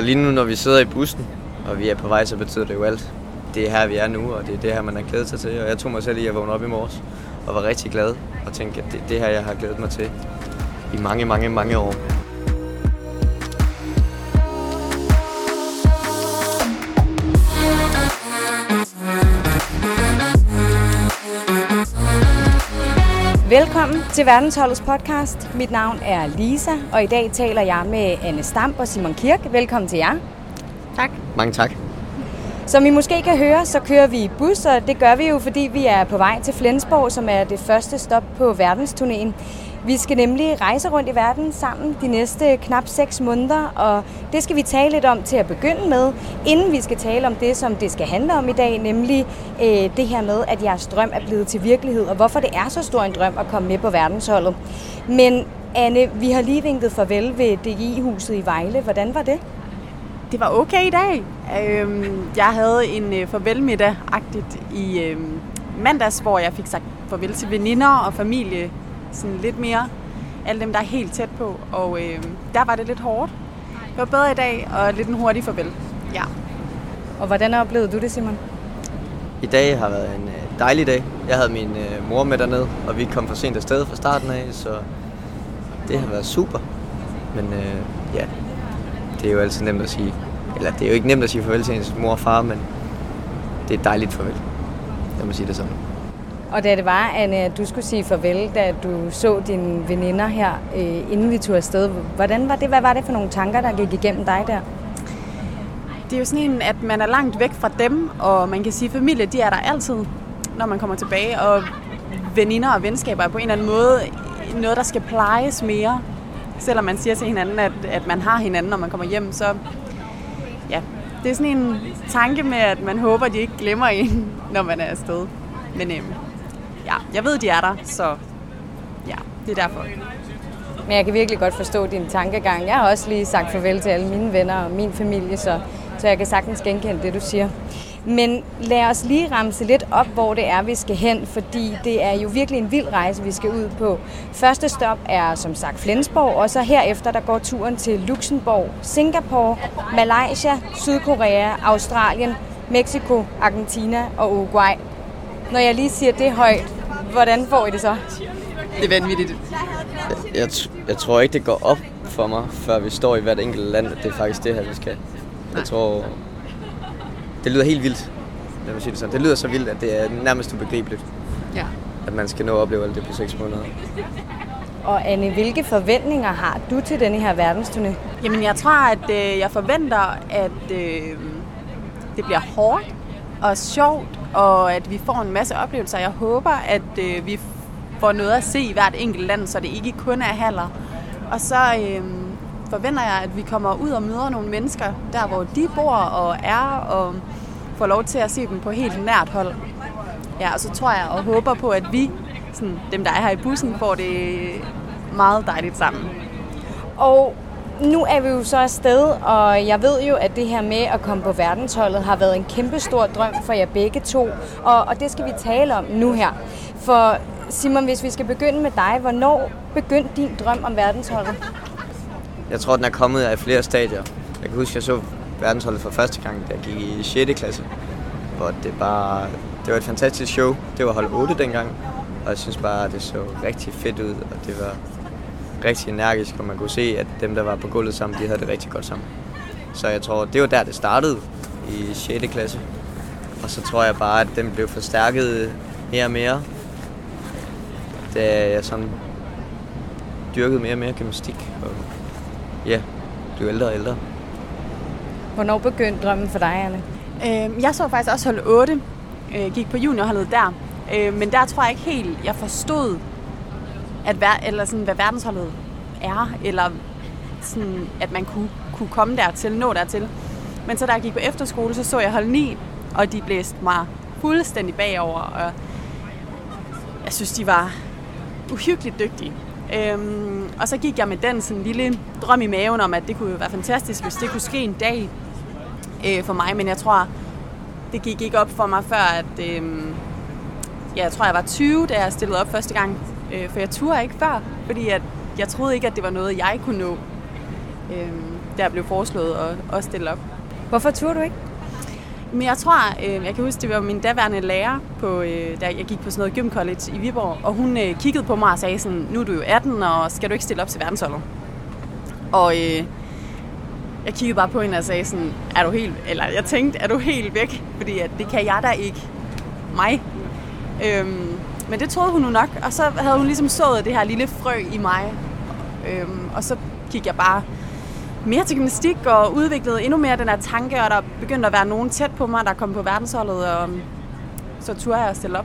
Lige nu, når vi sidder i bussen, og vi er på vej, så betyder det jo alt. Det er her, vi er nu, og det er det her, man har glædet sig til. Og jeg tog mig selv i at vågne op i morges, og var rigtig glad, og tænkte, at det er det her, jeg har glædet mig til i mange, mange, mange år. Velkommen til Verdensholdets podcast. Mit navn er Lisa, og i dag taler jeg med Anne Stamp og Simon Kirk. Velkommen til jer. Tak. Mange tak. Som I måske kan høre, så kører vi i bus, og det gør vi jo, fordi vi er på vej til Flensborg, som er det første stop på verdensturnéen. Vi skal nemlig rejse rundt i verden sammen de næste knap 6 måneder, og det skal vi tale lidt om til at begynde med, inden vi skal tale om det, som det skal handle om i dag, nemlig øh, det her med, at jeres drøm er blevet til virkelighed, og hvorfor det er så stor en drøm at komme med på verdensholdet. Men Anne, vi har lige vinket farvel ved DGI-huset i Vejle. Hvordan var det? Det var okay i dag. Øhm, jeg havde en øh, farvelmiddag-agtigt i øhm, mandags, hvor jeg fik sagt farvel til veninder og familie, sådan lidt mere. Alle dem, der er helt tæt på. Og øhm, der var det lidt hårdt. Det var bedre i dag, og lidt en hurtig farvel. Ja. Og hvordan oplevede du det, Simon? I dag har været en øh, dejlig dag. Jeg havde min øh, mor med dernede, og vi kom for sent afsted fra starten af, så det har været super. Men øh, ja, det er jo altid nemt at sige, eller det er jo ikke nemt at sige farvel til ens mor og far, men det er et dejligt farvel. Jeg må sige det sådan. Og da det var, Anne, at du skulle sige farvel, da du så dine veninder her, øh, inden vi tog afsted, hvordan var det? Hvad var det for nogle tanker, der gik igennem dig der? Det er jo sådan en, at man er langt væk fra dem, og man kan sige, at familie, de er der altid, når man kommer tilbage, og veninder og venskaber er på en eller anden måde noget, der skal plejes mere. Selvom man siger til hinanden, at, at man har hinanden, når man kommer hjem, så ja, det er sådan en tanke med, at man håber, at de ikke glemmer en, når man er afsted. Men øhm, ja, jeg ved, de er der, så ja, det er derfor. Men jeg kan virkelig godt forstå din tankegang. Jeg har også lige sagt farvel til alle mine venner og min familie, så, så jeg kan sagtens genkende det, du siger. Men lad os lige ramse lidt op, hvor det er, vi skal hen, fordi det er jo virkelig en vild rejse, vi skal ud på. Første stop er som sagt Flensborg, og så herefter der går turen til Luxembourg, Singapore, Malaysia, Sydkorea, Australien, Mexico, Argentina og Uruguay. Når jeg lige siger det højt, hvordan får I det så? Det er vanvittigt. Jeg, jeg, jeg tror ikke, det går op for mig, før vi står i hvert enkelt land, at det er faktisk det her, vi skal. Jeg tror, det lyder helt vildt. Lad mig sige det sådan. Det lyder så vildt, at det er nærmest ubegribeligt, Ja. at man skal nå at opleve alt det på 6 måneder. Og Anne, hvilke forventninger har du til denne her verdensturné? Jamen, jeg tror, at øh, jeg forventer, at øh, det bliver hårdt og sjovt, og at vi får en masse oplevelser. Jeg håber, at øh, vi får noget at se i hvert enkelt land, så det ikke kun er haller. Og så øh, forventer jeg, at vi kommer ud og møder nogle mennesker, der hvor de bor og er, og får lov til at se dem på helt nært hold. Ja, og så tror jeg og håber på, at vi, sådan, dem der er her i bussen, får det meget dejligt sammen. Og nu er vi jo så afsted, og jeg ved jo, at det her med at komme på verdensholdet har været en kæmpe stor drøm for jer begge to. Og, og det skal vi tale om nu her. For Simon, hvis vi skal begynde med dig, hvornår begyndte din drøm om verdensholdet? Jeg tror, den er kommet af flere stadier. Jeg kan huske, at jeg så verdensholdet for første gang, da jeg gik i 6. klasse. Hvor det bare... Det var et fantastisk show. Det var hold 8 dengang. Og jeg synes bare, at det så rigtig fedt ud, og det var rigtig energisk, og man kunne se, at dem, der var på gulvet sammen, de havde det rigtig godt sammen. Så jeg tror, det var der, det startede i 6. klasse. Og så tror jeg bare, at den blev forstærket mere og mere, da jeg sådan dyrkede mere og mere gymnastik. Og ja, blev ældre og ældre. Hvornår begyndte drømmen for dig, Anne? Øh, jeg så faktisk også hold 8, øh, gik på juniorholdet der. Øh, men der tror jeg ikke helt, jeg forstod, at ver- eller sådan, hvad verdensholdet er, eller sådan, at man kunne, kunne komme dertil, nå dertil. Men så da jeg gik på efterskole, så så jeg hold 9, og de blæste mig fuldstændig bagover, og jeg synes, de var uhyggeligt dygtige. Øhm, og så gik jeg med den sådan lille drøm i maven om, at det kunne være fantastisk, hvis det kunne ske en dag øh, for mig. Men jeg tror, det gik ikke op for mig før, at øh, ja, jeg tror, jeg var 20, da jeg stillede op første gang. Øh, for jeg turde ikke før, fordi at jeg troede ikke, at det var noget, jeg kunne nå. Øh, der blev foreslået at, at stille op. Hvorfor turde du ikke? Men jeg tror, øh, jeg kan huske, det var min daværende lærer, på, øh, da jeg gik på sådan noget gym college i Viborg, og hun øh, kiggede på mig og sagde sådan, nu er du jo 18, og skal du ikke stille op til verdensholdet? Og øh, jeg kiggede bare på hende og sagde sådan, er du helt, eller jeg tænkte, er du helt væk? Fordi at det kan jeg da ikke. Mig. Øhm, men det troede hun nu nok, og så havde hun ligesom sået det her lille frø i mig. Øhm, og så gik jeg bare mere til gymnastik og udviklede endnu mere den her tanke, og der begyndte at være nogen tæt på mig, der kom på verdensholdet, og så turde jeg at stille op.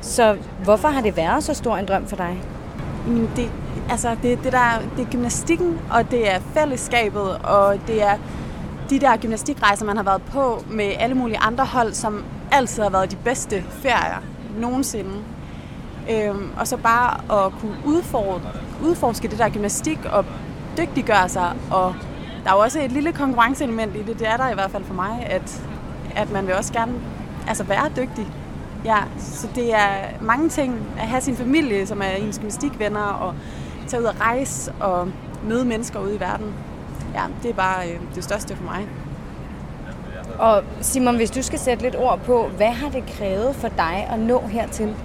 Så hvorfor har det været så stor en drøm for dig? Det, altså, det, det, der, det er gymnastikken, og det er fællesskabet, og det er de der gymnastikrejser, man har været på med alle mulige andre hold, som altid har været de bedste ferier nogensinde. Øhm, og så bare at kunne udfordre, udforske det der gymnastik og dygtiggøre sig. Og der er jo også et lille konkurrenceelement i det, det er der i hvert fald for mig, at, at man vil også gerne altså være dygtig. Ja, så det er mange ting at have sin familie, som er ens gymnastikvenner, og tage ud og rejse og møde mennesker ude i verden. Ja, det er bare øh, det største for mig. Og Simon, hvis du skal sætte lidt ord på, hvad har det krævet for dig at nå hertil?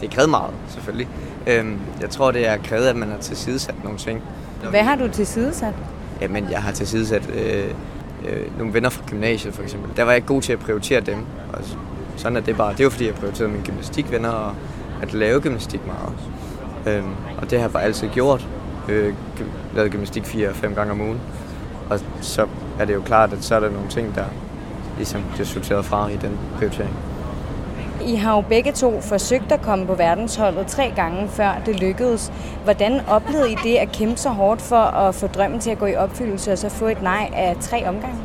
Det krævet meget, selvfølgelig. Øhm, jeg tror, det er krævet, at man har tilsidesat nogle ting. Hvad har du tilsidesat? Jamen, jeg har tilsidesat øh, øh, nogle venner fra gymnasiet, for eksempel. Der var jeg ikke god til at prioritere dem. Og sådan er det bare. Det er jo, fordi jeg prioriterede mine gymnastikvenner og at lave gymnastik meget. Øhm, og det har jeg bare altid gjort. Øh, lavet gymnastik fire-fem gange om ugen. Og så er det jo klart, at så er der nogle ting, der ligesom bliver sorteret fra i den prioritering. I har jo begge to forsøgt at komme på verdensholdet tre gange, før det lykkedes. Hvordan oplevede I det at kæmpe så hårdt for at få drømmen til at gå i opfyldelse, og så få et nej af tre omgange?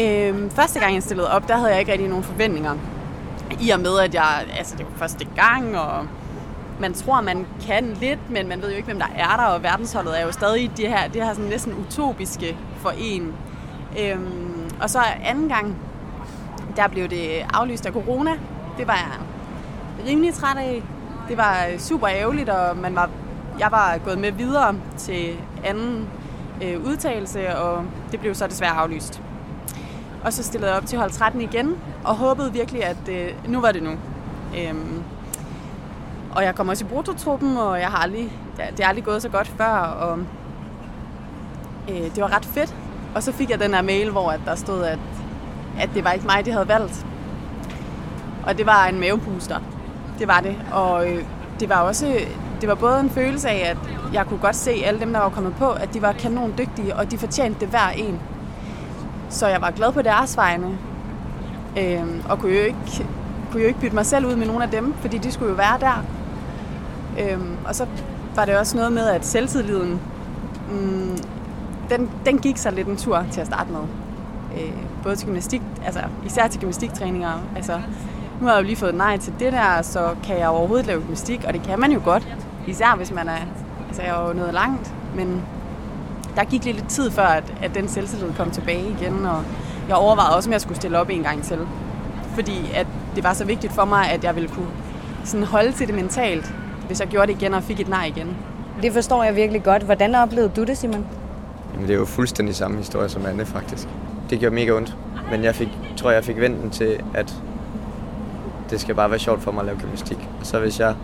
Øhm, første gang jeg stillede op, der havde jeg ikke rigtig nogen forventninger. I og med, at jeg, altså det var første gang, og man tror, man kan lidt, men man ved jo ikke, hvem der er der, og verdensholdet er jo stadig det her, det her sådan næsten utopiske for en. Øhm, og så anden gang, der blev det aflyst af corona. Det var jeg rimelig træt af. Det var øh, super ærgerligt, og man var, jeg var gået med videre til anden øh, udtalelse, og det blev så desværre aflyst. Og så stillede jeg op til hold 13 igen, og håbede virkelig, at øh, nu var det nu. Øhm, og jeg kom også i brutotruppen, og jeg har aldrig, det er aldrig gået så godt før, og øh, det var ret fedt. Og så fik jeg den her mail, hvor at der stod, at, at det var ikke mig, de havde valgt. Og det var en mavepuster. Det var det. Og øh, det var også det var både en følelse af, at jeg kunne godt se alle dem, der var kommet på, at de var kanon dygtige, og de fortjente det hver en. Så jeg var glad på deres vegne. Øh, og kunne jo, ikke, kunne jo ikke bytte mig selv ud med nogle af dem, fordi de skulle jo være der. Øhm, og så var det også noget med, at selvtilliden, mm, den, den gik sig lidt en tur til at starte med. Øh, både til gymnastik, altså især til gymnastiktræninger. Altså, nu har jeg jo lige fået nej til det der, så kan jeg overhovedet lave gymnastik, og det kan man jo godt. Især hvis man er, altså jeg er jo nået langt, men der gik lidt tid før, at, at den selvtillid kom tilbage igen, og jeg overvejede også, om jeg skulle stille op en gang til. Fordi at det var så vigtigt for mig, at jeg ville kunne sådan holde til det mentalt, hvis jeg gjorde det igen og fik et nej igen. Det forstår jeg virkelig godt. Hvordan oplevede du det, Simon? Jamen, det er jo fuldstændig samme historie som Anne, faktisk. Det gjorde mega ondt, men jeg fik, tror, jeg fik vendt den til, at det skal bare være sjovt for mig at lave gymnastik. Og så hvis jeg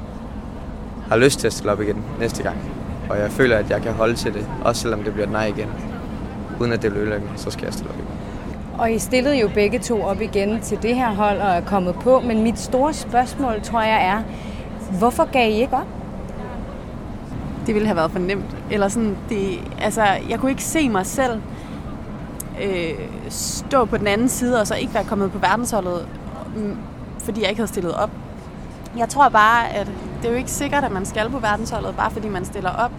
har lyst til at stille op igen næste gang, og jeg føler, at jeg kan holde til det, også selvom det bliver et nej igen, uden at det vil ødelægge mig, så skal jeg stille op igen. Og I stillede jo begge to op igen til det her hold og er kommet på, men mit store spørgsmål, tror jeg, er, hvorfor gav I ikke op? Det ville have været for nemt. Eller sådan, det, altså, jeg kunne ikke se mig selv øh, stå på den anden side og så ikke være kommet på verdensholdet, fordi jeg ikke havde stillet op. Jeg tror bare, at det er jo ikke sikkert, at man skal på verdensholdet, bare fordi man stiller op.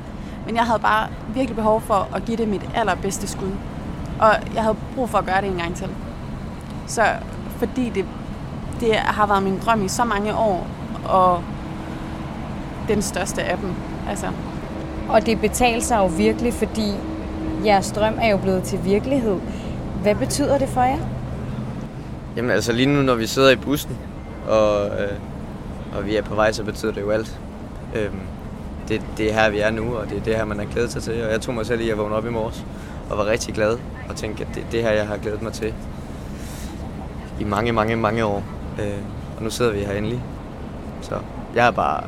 Men jeg havde bare virkelig behov for at give det mit allerbedste skud. Og jeg havde brug for at gøre det en gang til. Så fordi det, det har været min drøm i så mange år, og den største af dem. Altså. Og det betaler sig jo virkelig, fordi jeres drøm er jo blevet til virkelighed. Hvad betyder det for jer? Jamen altså lige nu, når vi sidder i bussen, og, øh, og vi er på vej, så betyder det jo alt. Øhm, det, det er her, vi er nu, og det er det her, man har glædet sig til. Og jeg tog mig selv i at vågne op i morges og var rigtig glad og tænkte, at det er det her, jeg har glædet mig til i mange, mange, mange år. Øh, og nu sidder vi her endelig. Så jeg er bare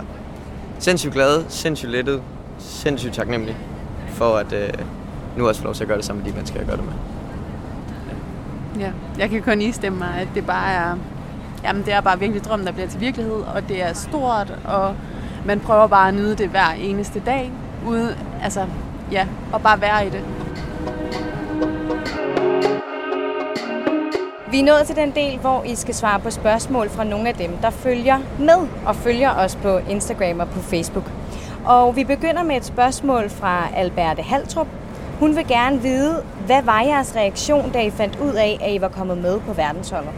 sindssygt glad, sindssygt lettet, sindssygt taknemmelig for at øh, nu også få lov til at gøre det sammen med de mennesker, jeg gør det med. Ja, jeg kan kun istemme mig, at det bare er, jamen det er bare virkelig drømmen, der bliver til virkelighed, og det er stort, og man prøver bare at nyde det hver eneste dag, ude, altså, ja, og bare være i det. Vi er nået til den del, hvor I skal svare på spørgsmål fra nogle af dem, der følger med og følger os på Instagram og på Facebook. Og vi begynder med et spørgsmål fra Alberte Haltrup. Hun vil gerne vide, hvad var jeres reaktion, da I fandt ud af, at I var kommet med på verdensholdet?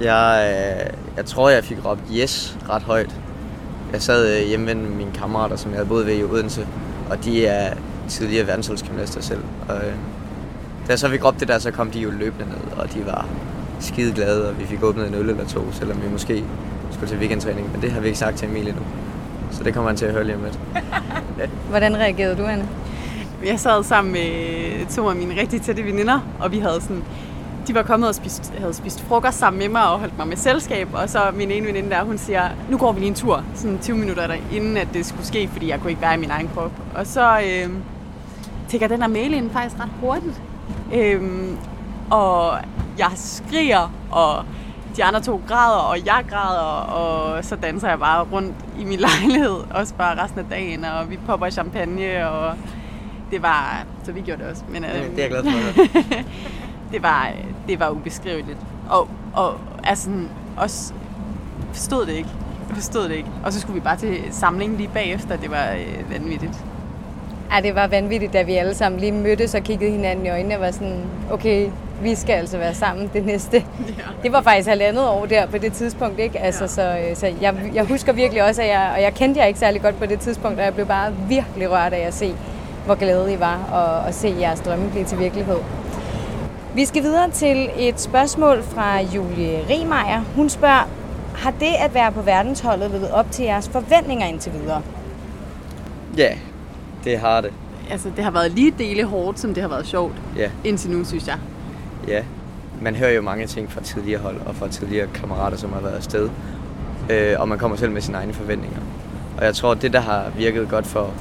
Jeg, øh, jeg tror, jeg fik råbt yes ret højt. Jeg sad øh, hjemme med mine kammerater, som jeg havde boet ved i Odense, og de er tidligere verdensholdsgymnaster selv. Og, øh, da så vi råbte det der, så kom de jo løbende ned, og de var skide glade, og vi fik åbnet en øl eller to, selvom vi måske skulle til weekendtræning. Men det har vi ikke sagt til Emil endnu. Så det kommer han til at høre lige om lidt. Hvordan reagerede du, Anne? Jeg sad sammen med to af mine rigtig tætte veninder, og vi havde sådan, de var kommet og spist, havde spist frokost sammen med mig og holdt mig med selskab, og så min ene veninde der, hun siger, nu går vi lige en tur, sådan 20 minutter der, inden at det skulle ske, fordi jeg kunne ikke være i min egen krop. Og så øh, tækker den her mail ind faktisk ret hurtigt. Øh, og jeg skriger, og de andre to græder, og jeg græder, og så danser jeg bare rundt i min lejlighed, også bare resten af dagen, og vi popper champagne, og det var, så vi gjorde det også. Men, Det, øh, det er jeg glad for. det var, det var ubeskriveligt. Og, og altså, også forstod det ikke. Jeg forstod det ikke. Og så skulle vi bare til samling lige bagefter. Det var øh, vanvittigt. Ja, det var vanvittigt, da vi alle sammen lige mødtes og kiggede hinanden i øjnene og var sådan, okay, vi skal altså være sammen det næste. Ja. Det var faktisk halvandet år der på det tidspunkt, ikke? Altså, Ja. så, øh, så jeg, jeg husker virkelig også, at jeg, og jeg kendte jer ikke særlig godt på det tidspunkt, og jeg blev bare virkelig rørt af at se, hvor glade I var, og, og se jeres drømme blive til virkelighed. Vi skal videre til et spørgsmål fra Julie Riemeyer. Hun spørger, har det at være på verdensholdet levet op til jeres forventninger indtil videre? Ja, det har det. Altså, det har været lige dele hårdt, som det har været sjovt. Ja, Indtil nu, synes jeg. ja. Man hører jo mange ting fra tidligere hold og fra tidligere kammerater, som har været afsted. Øh, og man kommer selv med sine egne forventninger. Og jeg tror, at det, der har virket godt for,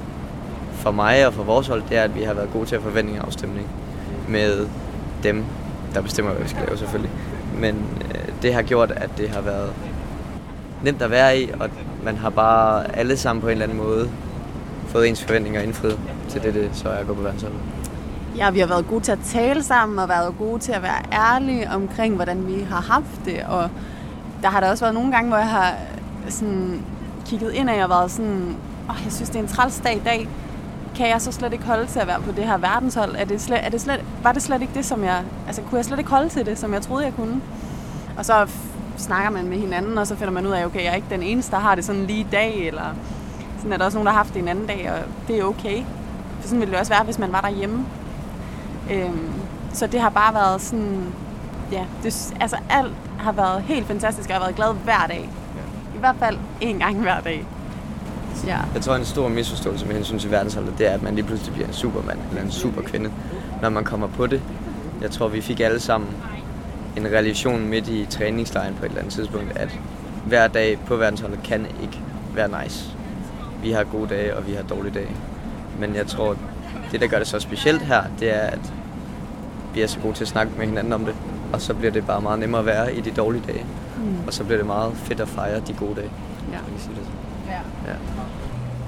for mig og for vores hold, det er, at vi har været gode til at forventningeafstemning med dem, der bestemmer, hvad vi skal lave selvfølgelig. Men øh, det har gjort, at det har været nemt at være i, og man har bare alle sammen på en eller anden måde fået ens forventninger indfriet til det, det så er går gå på verdensholdet. Ja, vi har været gode til at tale sammen, og været gode til at være ærlige omkring, hvordan vi har haft det. Og der har der også været nogle gange, hvor jeg har sådan kigget ind og været sådan, åh, jeg synes, det er en træls dag i dag. Kan jeg så slet ikke holde til at være på det her verdenshold? Er det slet, er det slet, var det slet ikke det, som jeg... Altså, kunne jeg slet ikke holde til det, som jeg troede, jeg kunne? Og så f- snakker man med hinanden, og så finder man ud af, okay, jeg er ikke den eneste, der har det sådan lige i dag, eller sådan er der også nogen, der har haft det en anden dag, og det er okay. For sådan ville det også være, hvis man var derhjemme. Øhm, så det har bare været sådan, ja, det, altså alt har været helt fantastisk, og jeg har været glad hver dag. I hvert fald en gang hver dag. Ja. Jeg tror, en stor misforståelse med hensyn til verdensholdet, det er, at man lige pludselig bliver en supermand eller en superkvinde, når man kommer på det. Jeg tror, vi fik alle sammen en realisation midt i træningslejren på et eller andet tidspunkt, at hver dag på verdensholdet kan ikke være nice. Vi har gode dage, og vi har dårlige dage. Men jeg tror, det der gør det så specielt her, det er, at vi er så gode til at snakke med hinanden om det. Og så bliver det bare meget nemmere at være i de dårlige dage. Mm. Og så bliver det meget fedt at fejre de gode dage. Ja. Jeg kan sige det. ja. Ja.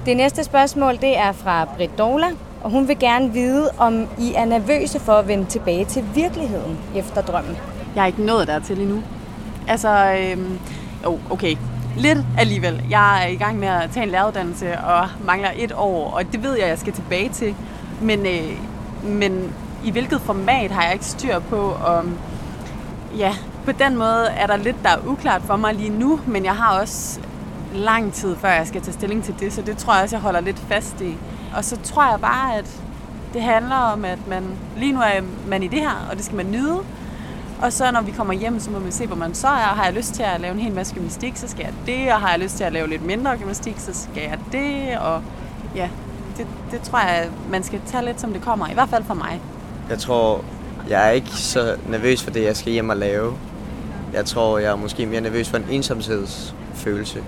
Det næste spørgsmål det er fra Britt Dola, og hun vil gerne vide, om I er nervøse for at vende tilbage til virkeligheden efter drømmen. Jeg er ikke nået dertil endnu. Altså, øhm, jo, okay. Lidt alligevel. Jeg er i gang med at tage en læreruddannelse og mangler et år, og det ved jeg, jeg skal tilbage til. Men, øh, men i hvilket format har jeg ikke styr på. Og, ja, på den måde er der lidt, der er uklart for mig lige nu, men jeg har også lang tid, før jeg skal tage stilling til det, så det tror jeg også, jeg holder lidt fast i. Og så tror jeg bare, at det handler om, at man lige nu er man i det her, og det skal man nyde. Og så når vi kommer hjem, så må man se, hvor man så er. Har jeg lyst til at lave en hel masse gymnastik, så skal jeg det. Og har jeg lyst til at lave lidt mindre gymnastik, så skal jeg det. Og ja, det, det tror jeg, man skal tage lidt, som det kommer. I hvert fald for mig. Jeg tror, jeg er ikke så nervøs for det, jeg skal hjem og lave. Jeg tror, jeg er måske mere nervøs for en ensomhedsfølelse.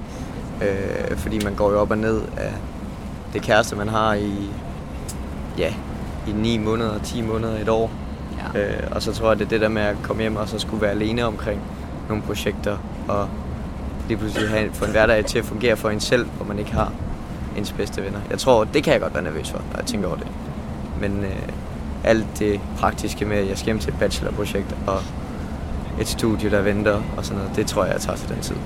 Øh, fordi man går jo op og ned af det kæreste, man har i, ja, i 9 måneder, 10 måneder, et år. Ja. Øh, og så tror jeg, det er det der med at komme hjem og så skulle være alene omkring nogle projekter, og lige pludselig have, få en hverdag til at fungere for en selv, hvor man ikke har ens bedste venner. Jeg tror, det kan jeg godt være nervøs for, når jeg tænker over det. Men øh, alt det praktiske med, at jeg skal hjem til et bachelorprojekt, og et studie, der venter, og sådan noget, det tror jeg, jeg tager til den tid.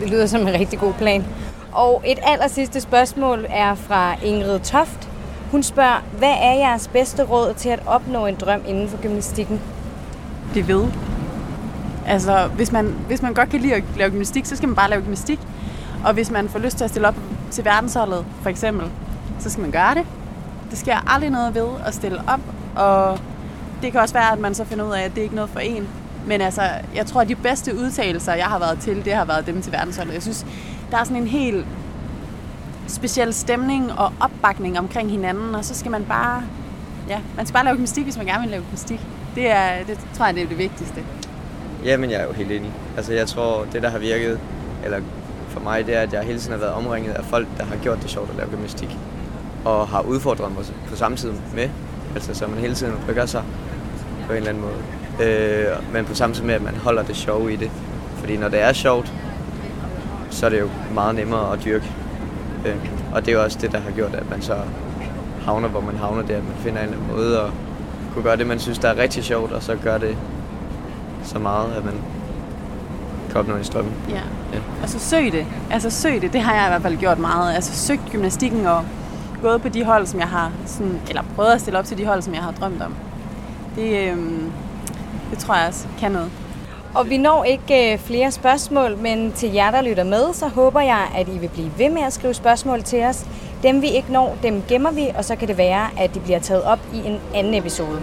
Det lyder som en rigtig god plan. Og et aller sidste spørgsmål er fra Ingrid Toft. Hun spørger, hvad er jeres bedste råd til at opnå en drøm inden for gymnastikken? Det ved. Altså, hvis man, hvis man godt kan lide at lave gymnastik, så skal man bare lave gymnastik. Og hvis man får lyst til at stille op til verdensholdet, for eksempel, så skal man gøre det. Det sker aldrig noget ved at stille op, og det kan også være, at man så finder ud af, at det ikke er noget for en. Men altså, jeg tror, at de bedste udtalelser, jeg har været til, det har været dem til verdensholdet. Jeg synes, der er sådan en helt speciel stemning og opbakning omkring hinanden, og så skal man bare, ja, man skal bare lave gymnastik, hvis man gerne vil lave gymnastik. Det, er, det tror jeg, det er det vigtigste. Jamen, jeg er jo helt enig. Altså, jeg tror, det der har virket, eller for mig, det er, at jeg hele tiden har været omringet af folk, der har gjort det sjovt at lave gymnastik. Og har udfordret mig på samme tid med. Altså, så man hele tiden rykker sig på en eller anden måde. Øh, men på samme tid med, at man holder det sjove i det. Fordi når det er sjovt, så er det jo meget nemmere at dyrke. Øh, og det er jo også det, der har gjort, at man så havner, hvor man havner der. At man finder en eller anden måde at kunne gøre det, man synes, der er rigtig sjovt, og så gør det så meget, at man kan opnå en strøm. Ja. ja. Altså søg det. Altså søg det. Det har jeg i hvert fald gjort meget. Altså søgt gymnastikken og gået på de hold, som jeg har, sådan, eller prøvet at stille op til de hold, som jeg har drømt om. Det, øhm, det tror jeg også kan noget. Og vi når ikke øh, flere spørgsmål, men til jer, der lytter med, så håber jeg, at I vil blive ved med at skrive spørgsmål til os. Dem vi ikke når, dem gemmer vi, og så kan det være, at de bliver taget op i en anden episode.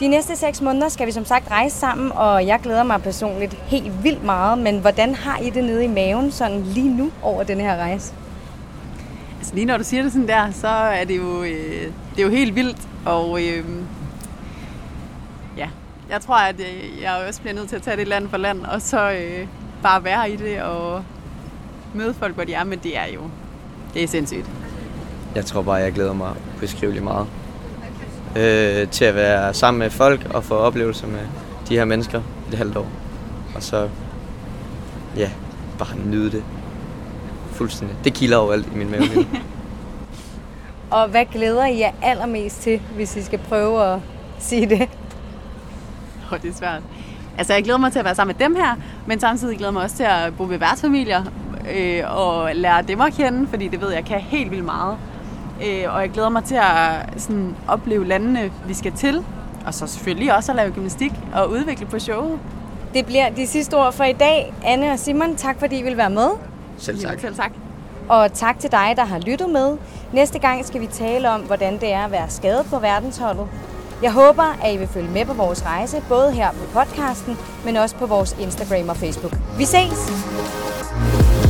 De næste seks måneder skal vi som sagt rejse sammen, og jeg glæder mig personligt helt vildt meget. Men hvordan har I det nede i maven sådan lige nu over den her rejse? Altså lige når du siger det sådan der, så er det jo, øh, det er jo helt vildt. Og øh, ja, jeg tror, at øh, jeg også bliver nødt til at tage det land for land, og så øh, bare være i det og møde folk, hvor de er. Men det er jo, det er sindssygt. Jeg tror bare, jeg glæder mig beskriveligt meget øh, til at være sammen med folk og få oplevelser med de her mennesker et halvt år. Og så, ja, bare nyde det fuldstændig. Det kilder overalt i min mave. og hvad glæder I jer allermest til, hvis I skal prøve at sige det? Oh, det er svært. Altså, jeg glæder mig til at være sammen med dem her, men samtidig glæder jeg mig også til at bo ved værtsfamilier øh, og lære dem at kende, fordi det ved jeg kan helt vildt meget. Øh, og jeg glæder mig til at sådan, opleve landene, vi skal til. Og så selvfølgelig også at lave gymnastik og udvikle på showet. Det bliver de sidste ord for i dag. Anne og Simon, tak fordi I vil være med. Selv tak. Selv tak. Og tak til dig, der har lyttet med. Næste gang skal vi tale om, hvordan det er at være skadet på verdensholdet. Jeg håber, at I vil følge med på vores rejse, både her på podcasten, men også på vores Instagram og Facebook. Vi ses!